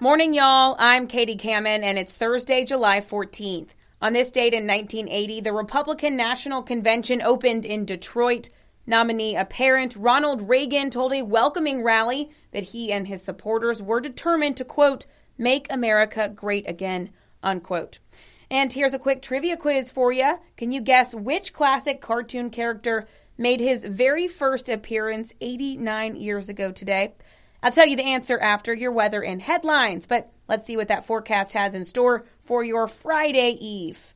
Morning, y'all. I'm Katie Kamen, and it's Thursday, July 14th. On this date in 1980, the Republican National Convention opened in Detroit. Nominee apparent Ronald Reagan told a welcoming rally that he and his supporters were determined to, quote, make America great again, unquote. And here's a quick trivia quiz for you. Can you guess which classic cartoon character made his very first appearance 89 years ago today? I'll tell you the answer after your weather and headlines, but let's see what that forecast has in store for your Friday Eve.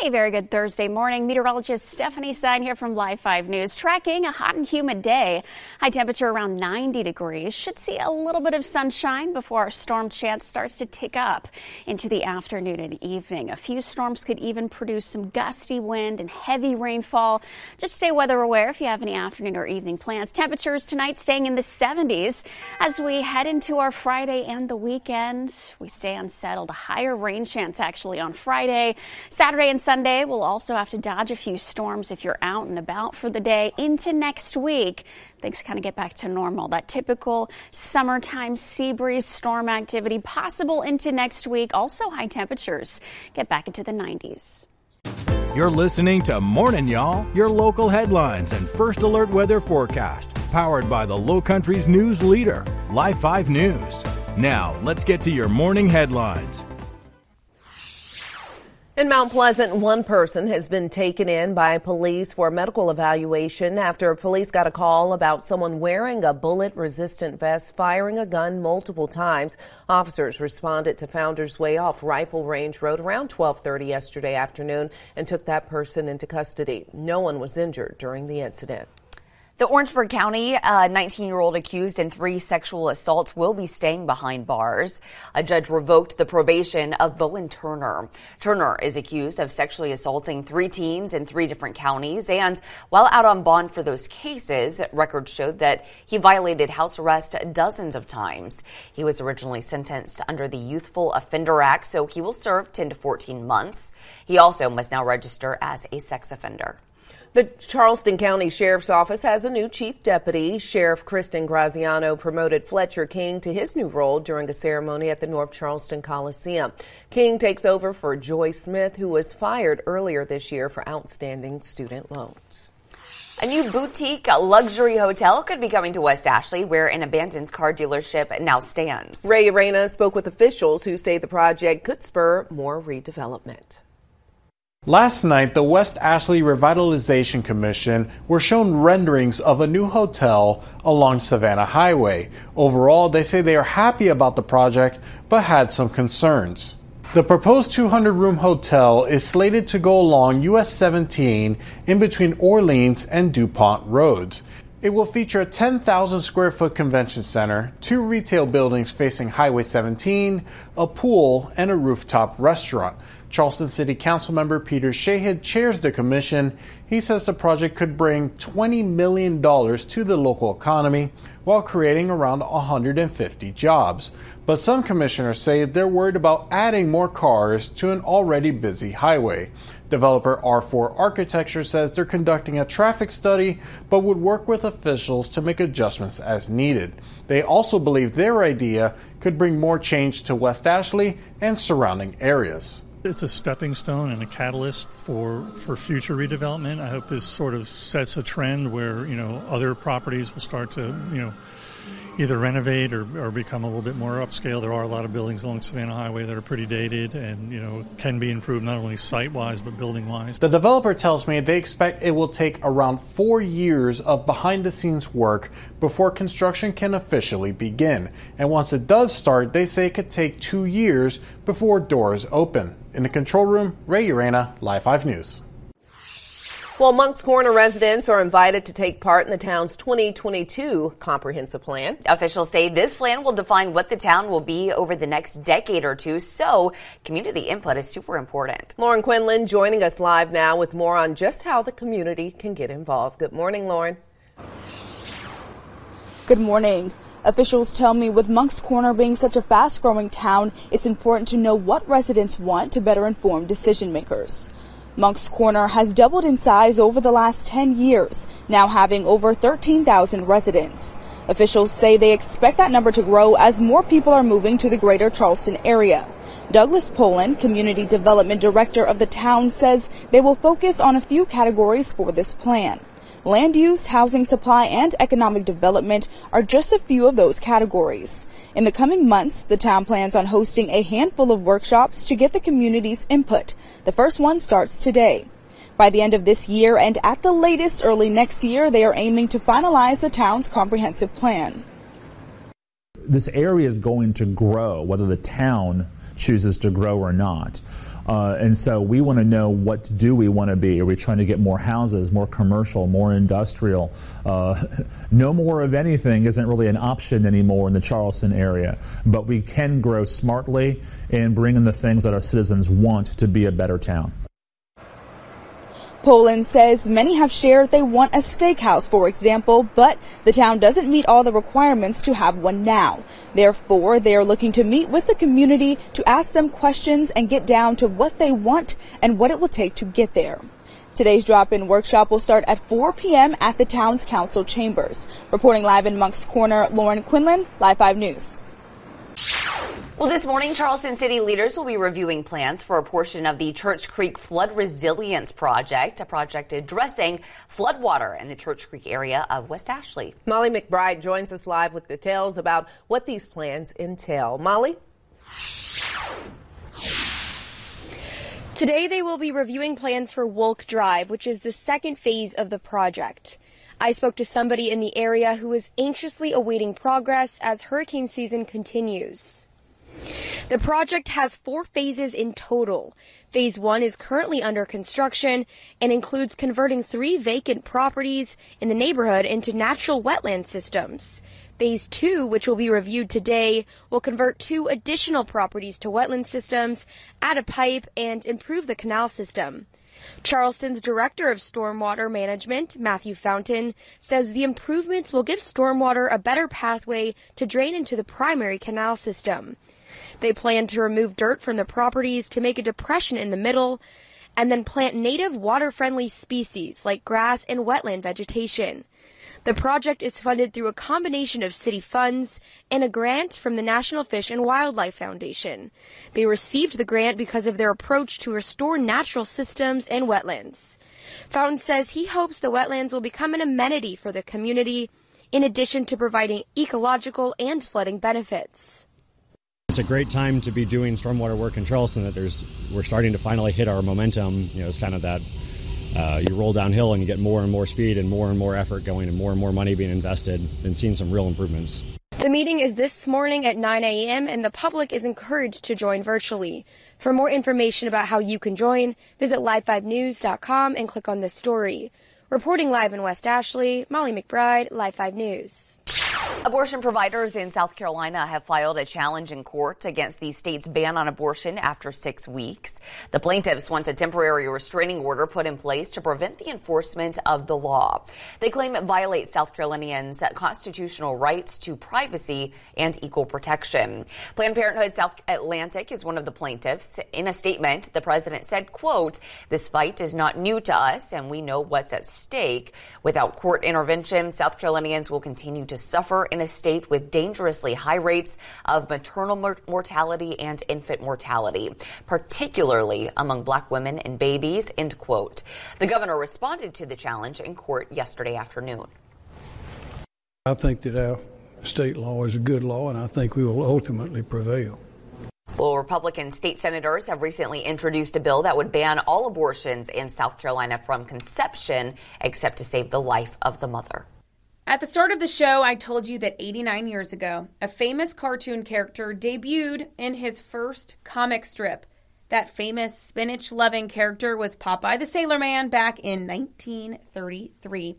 A very good Thursday morning. Meteorologist Stephanie Stein here from Live 5 News. Tracking a hot and humid day. High temperature around 90 degrees. Should see a little bit of sunshine before our storm chance starts to tick up into the afternoon and evening. A few storms could even produce some gusty wind and heavy rainfall. Just stay weather aware if you have any afternoon or evening plans. Temperatures tonight staying in the 70s as we head into our Friday and the weekend. We stay unsettled. Higher rain chance actually on Friday. Saturday and Sunday, we'll also have to dodge a few storms if you're out and about for the day. Into next week, things kind of get back to normal. That typical summertime sea breeze storm activity possible into next week. Also, high temperatures get back into the 90s. You're listening to Morning Y'all, your local headlines and first alert weather forecast, powered by the Low Country's news leader, Live 5 News. Now, let's get to your morning headlines. In Mount Pleasant, one person has been taken in by police for medical evaluation after police got a call about someone wearing a bullet resistant vest firing a gun multiple times. Officers responded to Founders Way off Rifle Range Road around 12:30 yesterday afternoon and took that person into custody. No one was injured during the incident. The Orangeburg County uh, 19 year old accused in three sexual assaults will be staying behind bars. A judge revoked the probation of Bowen Turner. Turner is accused of sexually assaulting three teens in three different counties. And while out on bond for those cases, records showed that he violated house arrest dozens of times. He was originally sentenced under the Youthful Offender Act, so he will serve 10 to 14 months. He also must now register as a sex offender. The Charleston County Sheriff's Office has a new chief deputy. Sheriff Kristin Graziano promoted Fletcher King to his new role during a ceremony at the North Charleston Coliseum. King takes over for Joy Smith, who was fired earlier this year for outstanding student loans. A new boutique luxury hotel could be coming to West Ashley, where an abandoned car dealership now stands. Ray Arena spoke with officials who say the project could spur more redevelopment. Last night, the West Ashley Revitalization Commission were shown renderings of a new hotel along Savannah Highway. Overall, they say they are happy about the project but had some concerns. The proposed 200 room hotel is slated to go along US 17 in between Orleans and DuPont roads. It will feature a 10,000 square foot convention center, two retail buildings facing Highway 17, a pool, and a rooftop restaurant. Charleston City Council member Peter Shahid chairs the commission. He says the project could bring $20 million to the local economy while creating around 150 jobs. But some commissioners say they're worried about adding more cars to an already busy highway. Developer R4 Architecture says they're conducting a traffic study but would work with officials to make adjustments as needed. They also believe their idea could bring more change to West Ashley and surrounding areas it's a stepping stone and a catalyst for, for future redevelopment. I hope this sort of sets a trend where, you know, other properties will start to, you know, either renovate or, or become a little bit more upscale. There are a lot of buildings along Savannah Highway that are pretty dated and, you know, can be improved not only site wise but building wise. The developer tells me they expect it will take around four years of behind the scenes work before construction can officially begin. And once it does start, they say it could take two years before doors open. In the control room, Ray Urena, Live 5 News. Well, Moncks Corner residents are invited to take part in the town's 2022 comprehensive plan. Officials say this plan will define what the town will be over the next decade or two, so community input is super important. Lauren Quinlan joining us live now with more on just how the community can get involved. Good morning, Lauren. Good morning. Officials tell me with Moncks Corner being such a fast growing town, it's important to know what residents want to better inform decision makers. Moncks Corner has doubled in size over the last 10 years, now having over 13,000 residents. Officials say they expect that number to grow as more people are moving to the greater Charleston area. Douglas Poland, Community Development Director of the town, says they will focus on a few categories for this plan. Land use, housing supply, and economic development are just a few of those categories. In the coming months, the town plans on hosting a handful of workshops to get the community's input. The first one starts today. By the end of this year and at the latest early next year, they are aiming to finalize the town's comprehensive plan. This area is going to grow, whether the town chooses to grow or not. Uh, and so we want to know what do we want to be. Are we trying to get more houses, more commercial, more industrial? Uh, no more of anything isn't really an option anymore in the Charleston area. But we can grow smartly and bring in the things that our citizens want to be a better town. Poland says many have shared they want a steakhouse, for example, but the town doesn't meet all the requirements to have one now. Therefore, they are looking to meet with the community to ask them questions and get down to what they want and what it will take to get there. Today's drop-in workshop will start at 4 p.m. at the town's council chambers. Reporting live in Moncks Corner, Lauren Quinlan, Live 5 News. Well, this morning, Charleston City leaders will be reviewing plans for a portion of the Church Creek Flood Resilience Project, a project addressing floodwater in the Church Creek area of West Ashley. Molly McBride joins us live with details about what these plans entail. Molly? Today, they will be reviewing plans for Wolk Drive, which is the second phase of the project. I spoke to somebody in the area who is anxiously awaiting progress as hurricane season continues. The project has four phases in total. Phase one is currently under construction and includes converting three vacant properties in the neighborhood into natural wetland systems. Phase two, which will be reviewed today, will convert two additional properties to wetland systems, add a pipe, and improve the canal system. Charleston's Director of Stormwater Management, Matthew Fountain, says the improvements will give stormwater a better pathway to drain into the primary canal system. They plan to remove dirt from the properties to make a depression in the middle and then plant native water friendly species like grass and wetland vegetation. The project is funded through a combination of city funds and a grant from the National Fish and Wildlife Foundation. They received the grant because of their approach to restore natural systems and wetlands. Fountain says he hopes the wetlands will become an amenity for the community in addition to providing ecological and flooding benefits. It's a great time to be doing stormwater work in Charleston. That there's we're starting to finally hit our momentum. You know, it's kind of that uh, you roll downhill and you get more and more speed and more and more effort going and more and more money being invested and seeing some real improvements. The meeting is this morning at 9 a.m. and the public is encouraged to join virtually. For more information about how you can join, visit live5news.com and click on this story. Reporting live in West Ashley, Molly McBride, Live 5 News. Abortion providers in South Carolina have filed a challenge in court against the state's ban on abortion after six weeks. The plaintiffs want a temporary restraining order put in place to prevent the enforcement of the law. They claim it violates South Carolinians' constitutional rights to privacy and equal protection. Planned Parenthood South Atlantic is one of the plaintiffs. In a statement, the president said, quote, this fight is not new to us and we know what's at stake. Without court intervention, South Carolinians will continue to suffer in a state with dangerously high rates of maternal mortality and infant mortality, particularly among black women and babies, end quote. The governor responded to the challenge in court yesterday afternoon. I think that our state law is a good law, and I think we will ultimately prevail. Well, Republican state senators have recently introduced a bill that would ban all abortions in South Carolina from conception except to save the life of the mother. At the start of the show, I told you that 89 years ago, a famous cartoon character debuted in his first comic strip. That famous spinach loving character was Popeye the Sailor Man back in 1933.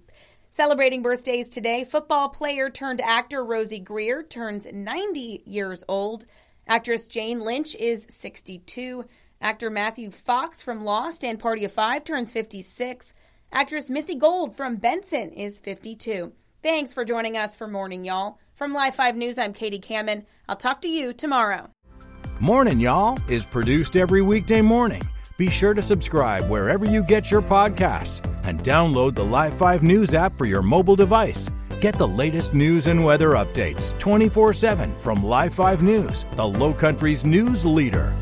Celebrating birthdays today, football player turned actor Rosey Grier turns 90 years old. Actress Jane Lynch is 62. Actor Matthew Fox from Lost and Party of Five turns 56. Actress Missy Gold from Benson is 52. Thanks for joining us for Morning Y'all. From Live 5 News, I'm Katie Kamen. I'll talk to you tomorrow. Morning Y'all is produced every weekday morning. Be sure to subscribe wherever you get your podcasts and download the Live 5 News app for your mobile device. Get the latest news and weather updates 24 7 from Live 5 News, the Low Country's news leader.